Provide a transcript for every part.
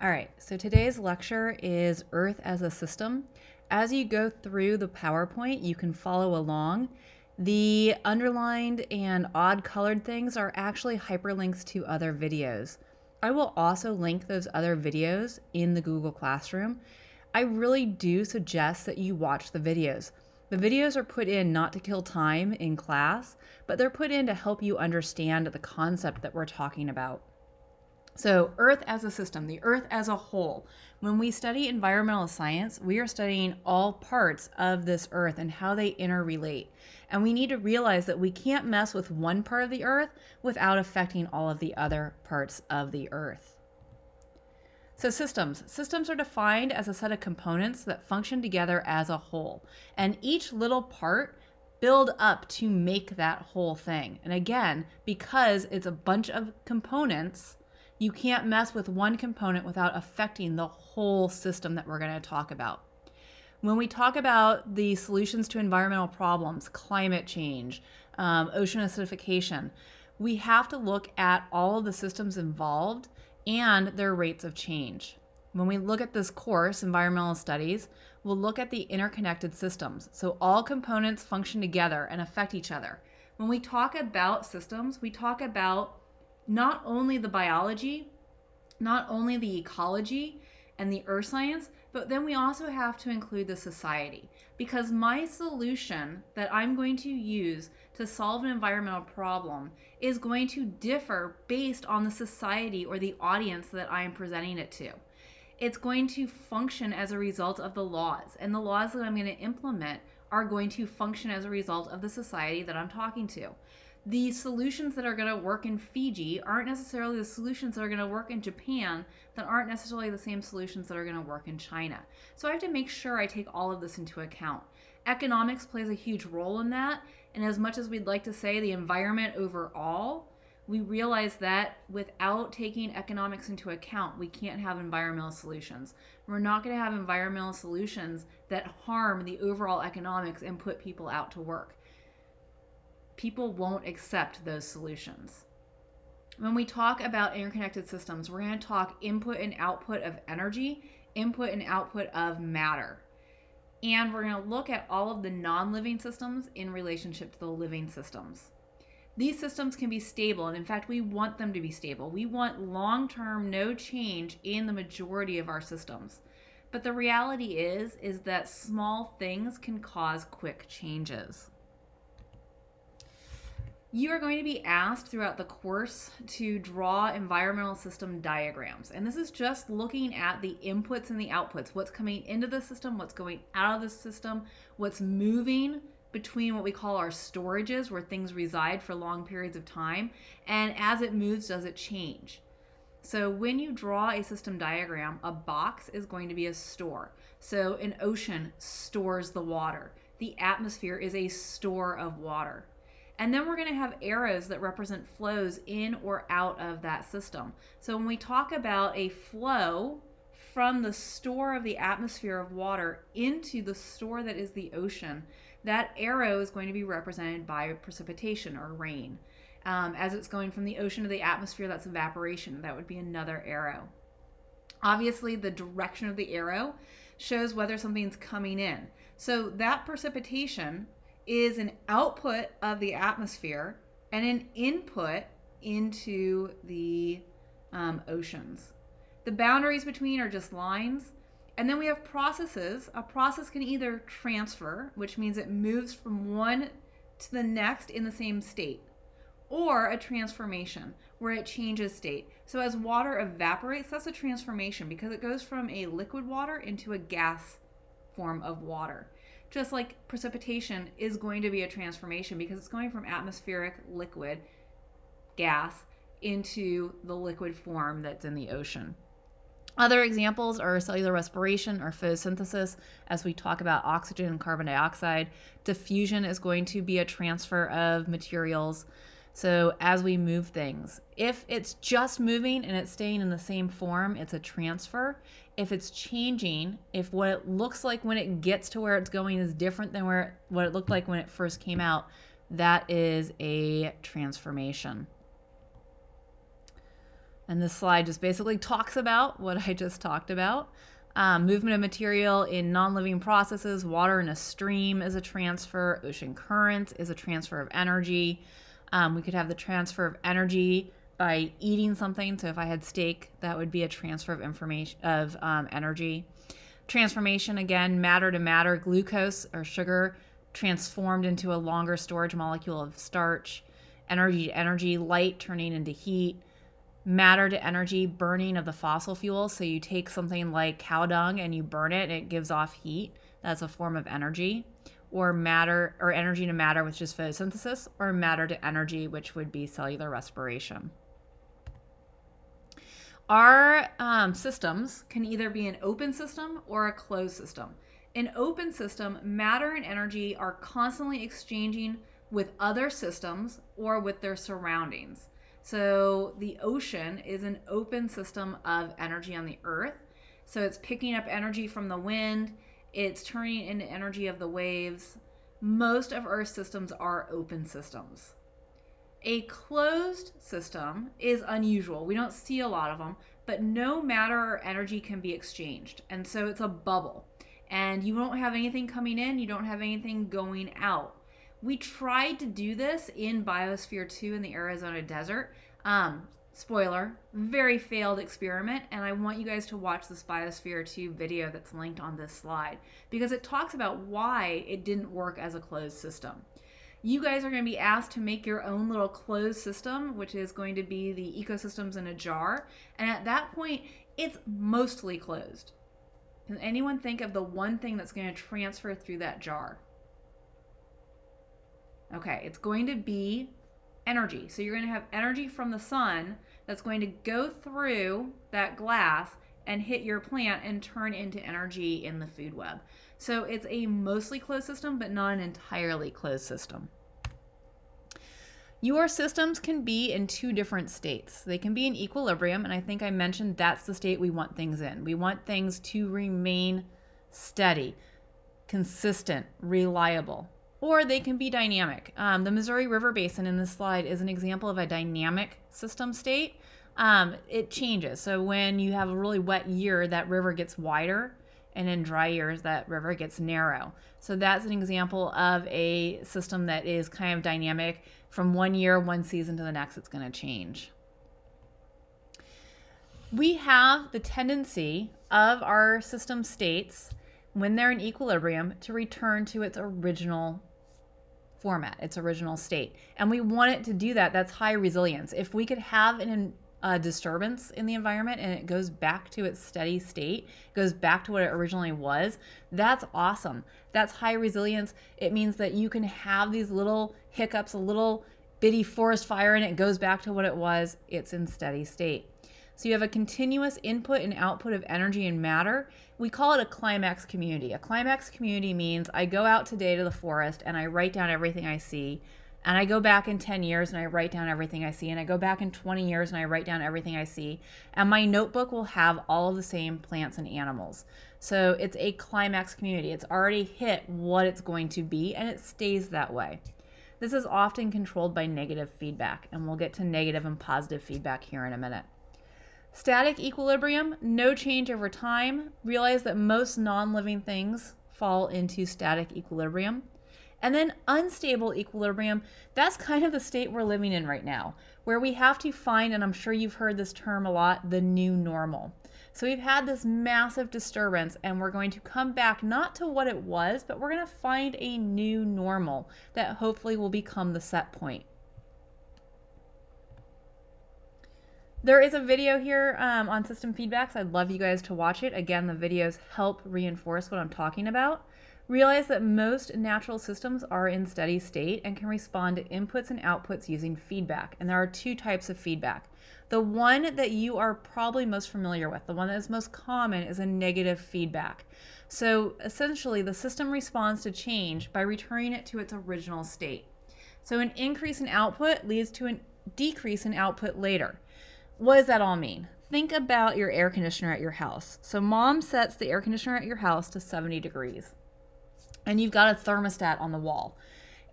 All right, so today's lecture is Earth as a System. As you go through the PowerPoint, you can follow along. The underlined and odd colored things are actually hyperlinks to other videos. I will also link those other videos in the Google Classroom. I really do suggest that you watch the videos. The videos are put in not to kill time in class, but they're put in to help you understand the concept that we're talking about. So, Earth as a system, the Earth as a whole. When we study environmental science, we are studying all parts of this Earth and how they interrelate. And we need to realize that we can't mess with one part of the Earth without affecting all of the other parts of the Earth. So, systems. Systems are defined as a set of components that function together as a whole. And each little part build up to make that whole thing. And again, because it's a bunch of components, you can't mess with one component without affecting the whole system that we're going to talk about. When we talk about the solutions to environmental problems, climate change, um, ocean acidification, we have to look at all of the systems involved and their rates of change. When we look at this course, Environmental Studies, we'll look at the interconnected systems. So all components function together and affect each other. When we talk about systems, we talk about not only the biology, not only the ecology and the earth science, but then we also have to include the society. Because my solution that I'm going to use to solve an environmental problem is going to differ based on the society or the audience that I am presenting it to. It's going to function as a result of the laws, and the laws that I'm going to implement are going to function as a result of the society that I'm talking to. The solutions that are going to work in Fiji aren't necessarily the solutions that are going to work in Japan, that aren't necessarily the same solutions that are going to work in China. So I have to make sure I take all of this into account. Economics plays a huge role in that, and as much as we'd like to say the environment overall, we realize that without taking economics into account, we can't have environmental solutions. We're not going to have environmental solutions that harm the overall economics and put people out to work. People won't accept those solutions. When we talk about interconnected systems, we're going to talk input and output of energy, input and output of matter. And we're going to look at all of the non living systems in relationship to the living systems. These systems can be stable, and in fact, we want them to be stable. We want long term, no change in the majority of our systems. But the reality is, is that small things can cause quick changes. You are going to be asked throughout the course to draw environmental system diagrams. And this is just looking at the inputs and the outputs what's coming into the system, what's going out of the system, what's moving between what we call our storages, where things reside for long periods of time. And as it moves, does it change? So when you draw a system diagram, a box is going to be a store. So an ocean stores the water. The atmosphere is a store of water. And then we're going to have arrows that represent flows in or out of that system. So when we talk about a flow from the store of the atmosphere of water into the store that is the ocean, that arrow is going to be represented by precipitation or rain. Um, as it's going from the ocean to the atmosphere, that's evaporation. That would be another arrow. Obviously, the direction of the arrow shows whether something's coming in. So that precipitation is an output of the atmosphere and an input into the um, oceans. The boundaries between are just lines. And then we have processes. A process can either transfer, which means it moves from one to the next in the same state, or a transformation, where it changes state. So as water evaporates, that's a transformation because it goes from a liquid water into a gas form of water just like precipitation is going to be a transformation because it's going from atmospheric liquid gas into the liquid form that's in the ocean. Other examples are cellular respiration or photosynthesis, as we talk about oxygen and carbon dioxide. Diffusion is going to be a transfer of materials. So, as we move things, if it's just moving and it's staying in the same form, it's a transfer if it's changing, if what it looks like when it gets to where it's going is different than where what it looked like when it first came out, that is a transformation. And this slide just basically talks about what I just talked about. Um, movement of material in non living processes, water in a stream is a transfer, ocean currents is a transfer of energy. Um, we could have the transfer of energy by eating something. So if I had steak, that would be a transfer of information of um, energy. Transformation again, matter to matter, glucose or sugar transformed into a longer storage molecule of starch. Energy to energy, light turning into heat. Matter to energy, burning of the fossil fuel. So you take something like cow dung and you burn it, and it gives off heat. That's a form of energy or matter or energy to matter, which is photosynthesis, or matter to energy, which would be cellular respiration. Our um, systems can either be an open system or a closed system. An open system, matter and energy are constantly exchanging with other systems or with their surroundings. So the ocean is an open system of energy on the earth. So it's picking up energy from the wind, it's turning into energy of the waves. Most of Earth's systems are open systems. A closed system is unusual. We don't see a lot of them, but no matter or energy can be exchanged. And so it's a bubble. And you don't have anything coming in, you don't have anything going out. We tried to do this in Biosphere 2 in the Arizona desert. Um, spoiler, very failed experiment. And I want you guys to watch this Biosphere 2 video that's linked on this slide because it talks about why it didn't work as a closed system you guys are going to be asked to make your own little closed system, which is going to be the ecosystems in a jar. And at that point, it's mostly closed. Can anyone think of the one thing that's going to transfer through that jar? Okay, it's going to be energy. So you're going to have energy from the sun that's going to go through that glass and hit your plant and turn into energy in the food web. So it's a mostly closed system, but not an entirely closed system. Your systems can be in two different states. They can be in equilibrium, and I think I mentioned that's the state we want things in. We want things to remain steady, consistent, reliable, or they can be dynamic. Um, the Missouri River Basin in this slide is an example of a dynamic system state. Um, it changes. So when you have a really wet year, that river gets wider and in dry years that river gets narrow. So that's an example of a system that is kind of dynamic from one year, one season to the next, it's going to change. We have the tendency of our system states when they're in equilibrium to return to its original format, its original state. And we want it to do that. That's high resilience. If we could have an a disturbance in the environment and it goes back to its steady state, goes back to what it originally was, that's awesome. That's high resilience. It means that you can have these little hiccups, a little bitty forest fire, and it goes back to what it was. It's in steady state. So you have a continuous input and output of energy and matter. We call it a climax community. A climax community means I go out today to the forest and I write down everything I see and I go back in 10 years and I write down everything I see. And I go back in 20 years and I write down everything I see. And my notebook will have all of the same plants and animals. So it's a climax community. It's already hit what it's going to be and it stays that way. This is often controlled by negative feedback, and we'll get to negative and positive feedback here in a minute. Static equilibrium, no change over time. Realize that most non living things fall into static equilibrium. And then unstable equilibrium, that's kind of the state we're living in right now, where we have to find, and I'm sure you've heard this term a lot, the new normal. So we've had this massive disturbance, and we're going to come back not to what it was, but we're going to find a new normal that hopefully will become the set point. There is a video here um, on system feedbacks. I'd love you guys to watch it. Again, the videos help reinforce what I'm talking about. Realize that most natural systems are in steady state and can respond to inputs and outputs using feedback. And there are two types of feedback. The one that you are probably most familiar with, the one that is most common, is a negative feedback. So essentially, the system responds to change by returning it to its original state. So an increase in output leads to a decrease in output later. What does that all mean? Think about your air conditioner at your house. So mom sets the air conditioner at your house to 70 degrees and you've got a thermostat on the wall.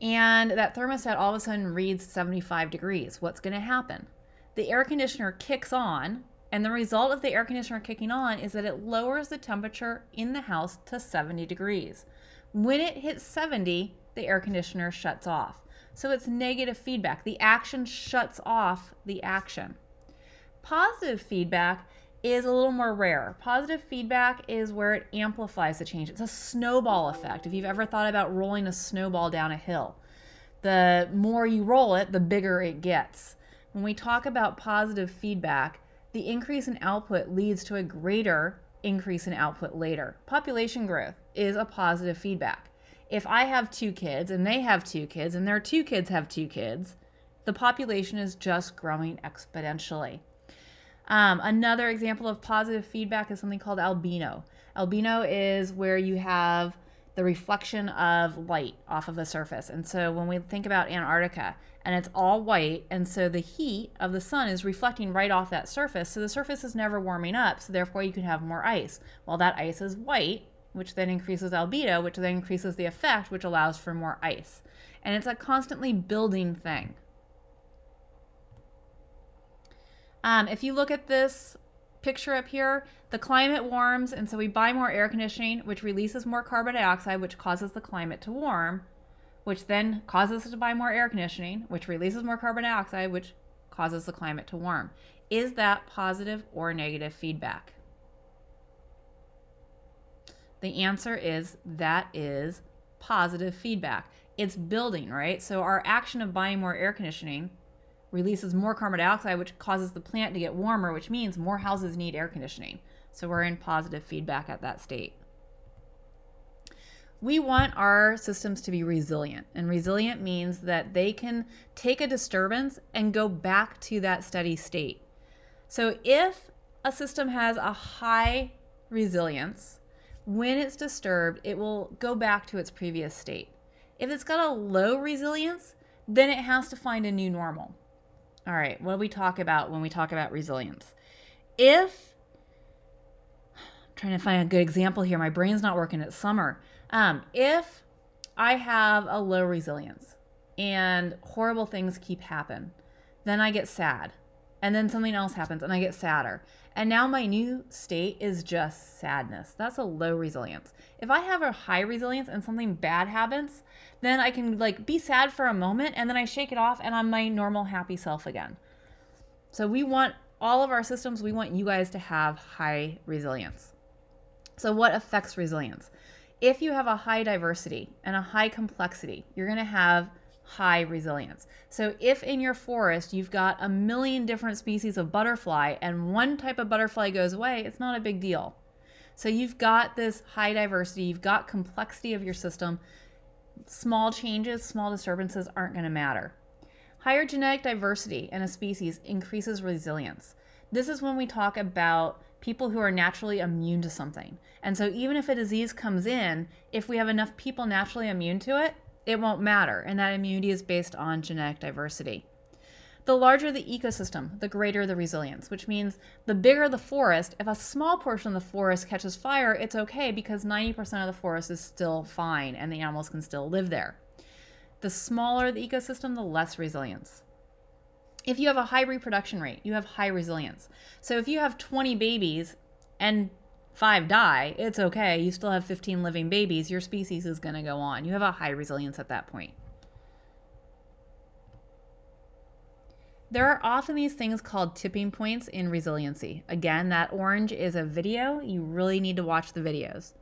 And that thermostat all of a sudden reads 75 degrees. What's going to happen? the air conditioner kicks on, and the result of the air conditioner kicking on is that it lowers the temperature in the house to 70 degrees. When it hits 70, the air conditioner shuts off. So it's negative feedback. The action shuts off the action. Positive feedback is a little more rare. Positive feedback is where it amplifies the change. It's a snowball effect. If you've ever thought about rolling a snowball down a hill, the more you roll it, the bigger it gets. When we talk about positive feedback, the increase in output leads to a greater increase in output later. Population growth is a positive feedback. If I have two kids and they have two kids and their two kids have two kids, the population is just growing exponentially. Um, another example of positive feedback is something called albedo. Albedo is where you have the reflection of light off of a surface. And so when we think about Antarctica and it's all white, and so the heat of the sun is reflecting right off that surface, so the surface is never warming up, so therefore you can have more ice. Well, that ice is white, which then increases albedo, which then increases the effect, which allows for more ice. And it's a constantly building thing. Um, if you look at this picture up here, the climate warms, and so we buy more air conditioning, which releases more carbon dioxide, which causes the climate to warm, which then causes us to buy more air conditioning, which releases more carbon dioxide, which causes the climate to warm. Is that positive or negative feedback? The answer is that is positive feedback. It's building, right? So our action of buying more air conditioning releases more carbon dioxide, which causes the plant to get warmer, which means more houses need air conditioning. So we're in positive feedback at that state. We want our systems to be resilient, and resilient means that they can take a disturbance and go back to that steady state. So if a system has a high resilience, when it's disturbed, it will go back to its previous state. If it's got a low resilience, then it has to find a new normal. All right, what do we talk about when we talk about resilience? If I'm trying to find a good example here, my brain's not working. It's summer. Um, if I have a low resilience and horrible things keep happen, then I get sad, and then something else happens and I get sadder, and now my new state is just sadness. That's a low resilience. If I have a high resilience and something bad happens, then I can like be sad for a moment and then I shake it off and I'm my normal happy self again. So we want all of our systems, we want you guys to have high resilience. So what affects resilience? If you have a high diversity and a high complexity, you're going to have high resilience. So if in your forest you've got a million different species of butterfly and one type of butterfly goes away, it's not a big deal. So you've got this high diversity, you've got complexity of your system small changes, small disturbances aren't going to matter. Higher genetic diversity in a species increases resilience. This is when we talk about people who are naturally immune to something. And so, even if a disease comes in, if we have enough people naturally immune to it, it won't matter. And that immunity is based on genetic diversity. The larger the ecosystem, the greater the resilience, which means the bigger the forest, if a small portion of the forest catches fire, it's okay because 90% of the forest is still fine and the animals can still live there. The smaller the ecosystem, the less resilience. If you have a high reproduction rate, you have high resilience. So if you have 20 babies and five die, it's okay. You still have 15 living babies. Your species is going to go on. You have a high resilience at that point. There are often these things called tipping points in resiliency. Again, that orange is a video. You really need to watch the videos.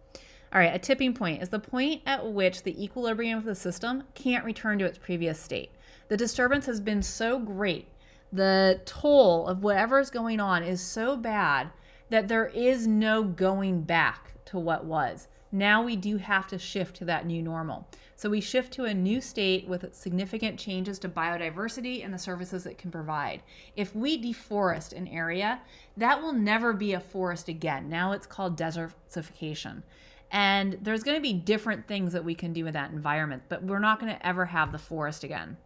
All right, a tipping point is the point at which the equilibrium of the system can't return to its previous state. The disturbance has been so great, the toll of whatever is going on is so bad that there is no going back to what was. Now we do have to shift to that new normal. So we shift to a new state with significant changes to biodiversity and the services it can provide. If we deforest an area, that will never be a forest again. Now it's called desertification. And there's going to be different things that we can do in that environment, but we're not going to ever have the forest again.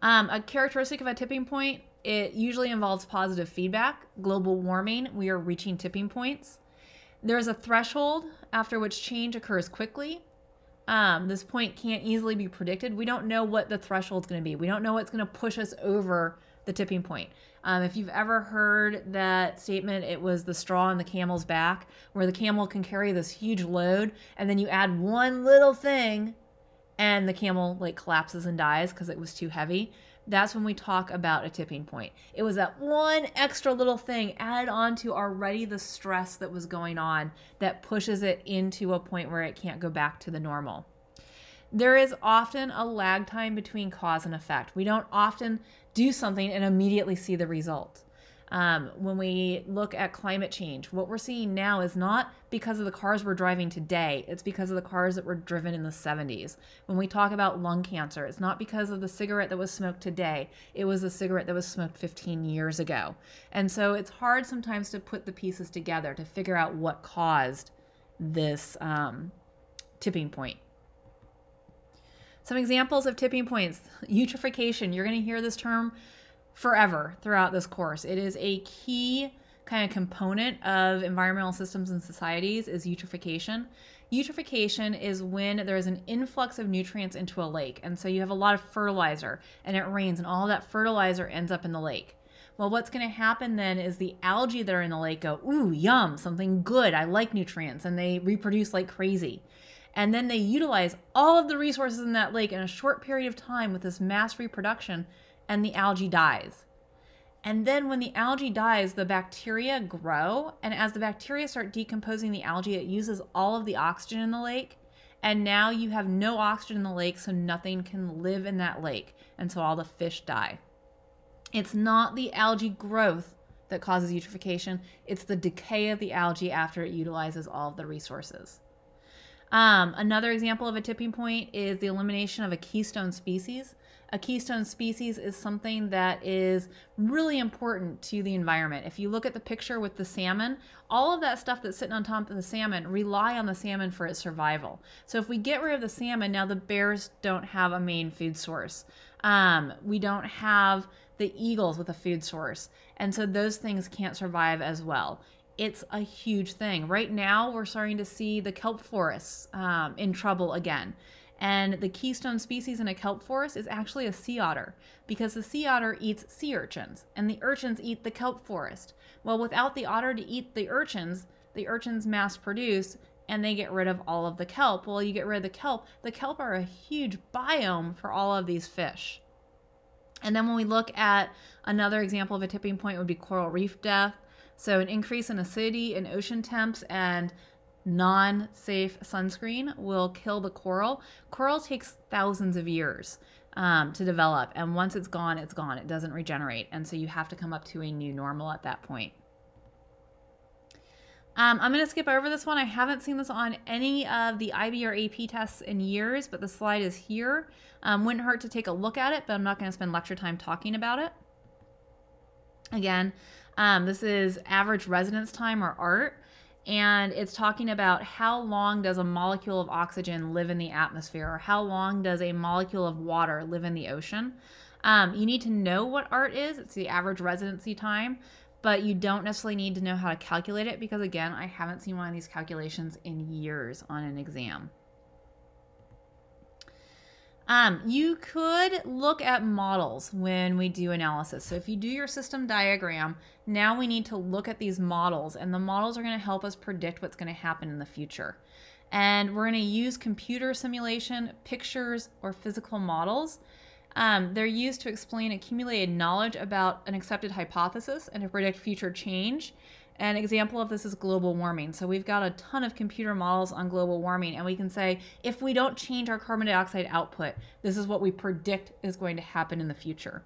Um, a characteristic of a tipping point, it usually involves positive feedback. Global warming, we are reaching tipping points. There's a threshold after which change occurs quickly Um, this point can't easily be predicted. We don't know what the threshold is going to be. We don't know what's going to push us over the tipping point. Um, if you've ever heard that statement, it was the straw on the camel's back, where the camel can carry this huge load, and then you add one little thing, and the camel like collapses and dies because it was too heavy. That's when we talk about a tipping point. It was that one extra little thing added on to already the stress that was going on that pushes it into a point where it can't go back to the normal. There is often a lag time between cause and effect. We don't often do something and immediately see the result. Um, when we look at climate change, what we're seeing now is not because of the cars we're driving today, it's because of the cars that were driven in the 70s. When we talk about lung cancer, it's not because of the cigarette that was smoked today, it was the cigarette that was smoked 15 years ago. And so it's hard sometimes to put the pieces together to figure out what caused this um, tipping point. Some examples of tipping points eutrophication. You're going to hear this term forever throughout this course. It is a key kind of component of environmental systems and societies is eutrophication. Eutrophication is when there is an influx of nutrients into a lake. And so you have a lot of fertilizer and it rains and all that fertilizer ends up in the lake. Well, what's going to happen then is the algae that are in the lake go, ooh, yum, something good. I like nutrients. And they reproduce like crazy. And then they utilize all of the resources in that lake in a short period of time with this mass reproduction and the algae dies. And then when the algae dies, the bacteria grow. And as the bacteria start decomposing the algae, it uses all of the oxygen in the lake. And now you have no oxygen in the lake, so nothing can live in that lake. And so all the fish die. It's not the algae growth that causes eutrophication, it's the decay of the algae after it utilizes all of the resources. Um, another example of a tipping point is the elimination of a keystone species a keystone species is something that is really important to the environment. If you look at the picture with the salmon, all of that stuff that's sitting on top of the salmon rely on the salmon for its survival. So if we get rid of the salmon, now the bears don't have a main food source. Um, we don't have the eagles with a food source. And so those things can't survive as well it's a huge thing. Right now, we're starting to see the kelp forests um, in trouble again. And the keystone species in a kelp forest is actually a sea otter because the sea otter eats sea urchins and the urchins eat the kelp forest. Well, without the otter to eat the urchins, the urchins mass produce and they get rid of all of the kelp. Well, you get rid of the kelp. The kelp are a huge biome for all of these fish. And then when we look at another example of a tipping point would be coral reef death. So an increase in acidity in ocean temps and non safe sunscreen will kill the coral. Coral takes thousands of years um, to develop, and once it's gone, it's gone. It doesn't regenerate. And so you have to come up to a new normal at that point. Um, I'm going to skip over this one. I haven't seen this on any of the IB or AP tests in years, but the slide is here. Um, wouldn't hurt to take a look at it, but I'm not going to spend lecture time talking about it. Again, um, this is average residence time or ART and it's talking about how long does a molecule of oxygen live in the atmosphere or how long does a molecule of water live in the ocean? Um, you need to know what art is it's the average residency time but you don't necessarily need to know how to calculate it because again i haven't seen one of these calculations in years on an exam um, you could look at models when we do analysis. So if you do your system diagram, now we need to look at these models, and the models are going to help us predict what's going to happen in the future. And we're going to use computer simulation, pictures, or physical models. Um, they're used to explain accumulated knowledge about an accepted hypothesis and to predict future change. An example of this is global warming. So we've got a ton of computer models on global warming, and we can say if we don't change our carbon dioxide output, this is what we predict is going to happen in the future.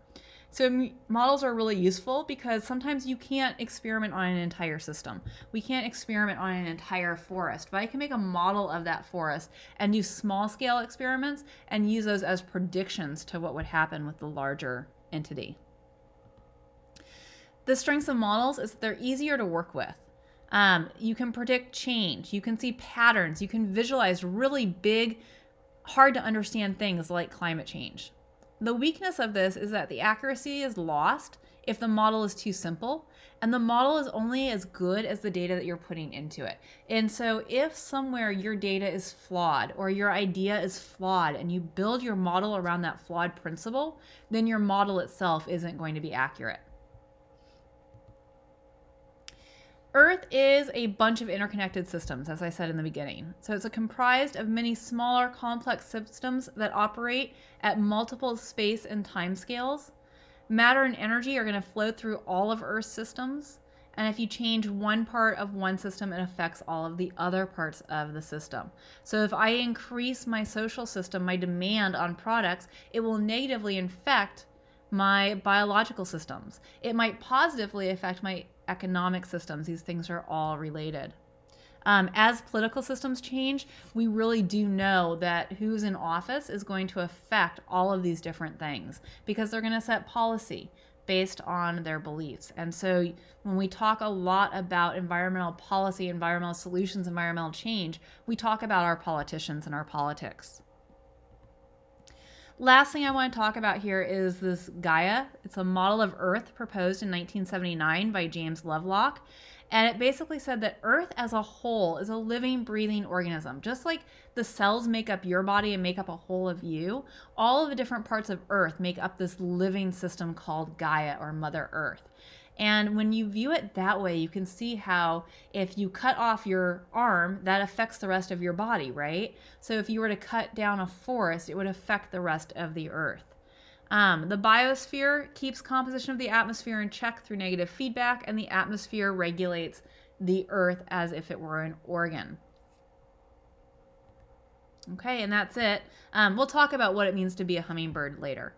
So models are really useful because sometimes you can't experiment on an entire system. We can't experiment on an entire forest, but I can make a model of that forest and do small scale experiments and use those as predictions to what would happen with the larger entity. The strengths of models is they're easier to work with. Um, you can predict change, you can see patterns, you can visualize really big, hard to understand things like climate change. the weakness of this is that the accuracy is lost if the model is too simple and the model is only as good as the data that you're putting into it. And so if somewhere your data is flawed or your idea is flawed and you build your model around that flawed principle, then your model itself isn't going to be accurate. Earth is a bunch of interconnected systems, as I said in the beginning. So it's comprised of many smaller, complex systems that operate at multiple space and time scales. Matter and energy are going to flow through all of Earth's systems. And if you change one part of one system, it affects all of the other parts of the system. So if I increase my social system, my demand on products, it will negatively infect my biological systems. It might positively affect my economic systems. These things are all related. Um, as political systems change, we really do know that who's in office is going to affect all of these different things because they're going to set policy based on their beliefs. And so when we talk a lot about environmental policy, environmental solutions, environmental change, we talk about our politicians and our politics. Last thing I want to talk about here is this Gaia. It's a model of Earth proposed in 1979 by James Lovelock. And it basically said that Earth as a whole is a living, breathing organism. Just like the cells make up your body and make up a whole of you, all of the different parts of Earth make up this living system called Gaia or Mother Earth. And when you view it that way, you can see how if you cut off your arm, that affects the rest of your body, right? So if you were to cut down a forest, it would affect the rest of the earth. Um, the biosphere keeps composition of the atmosphere in check through negative feedback, and the atmosphere regulates the earth as if it were an organ. Okay, and that's it. Um, we'll talk about what it means to be a hummingbird later.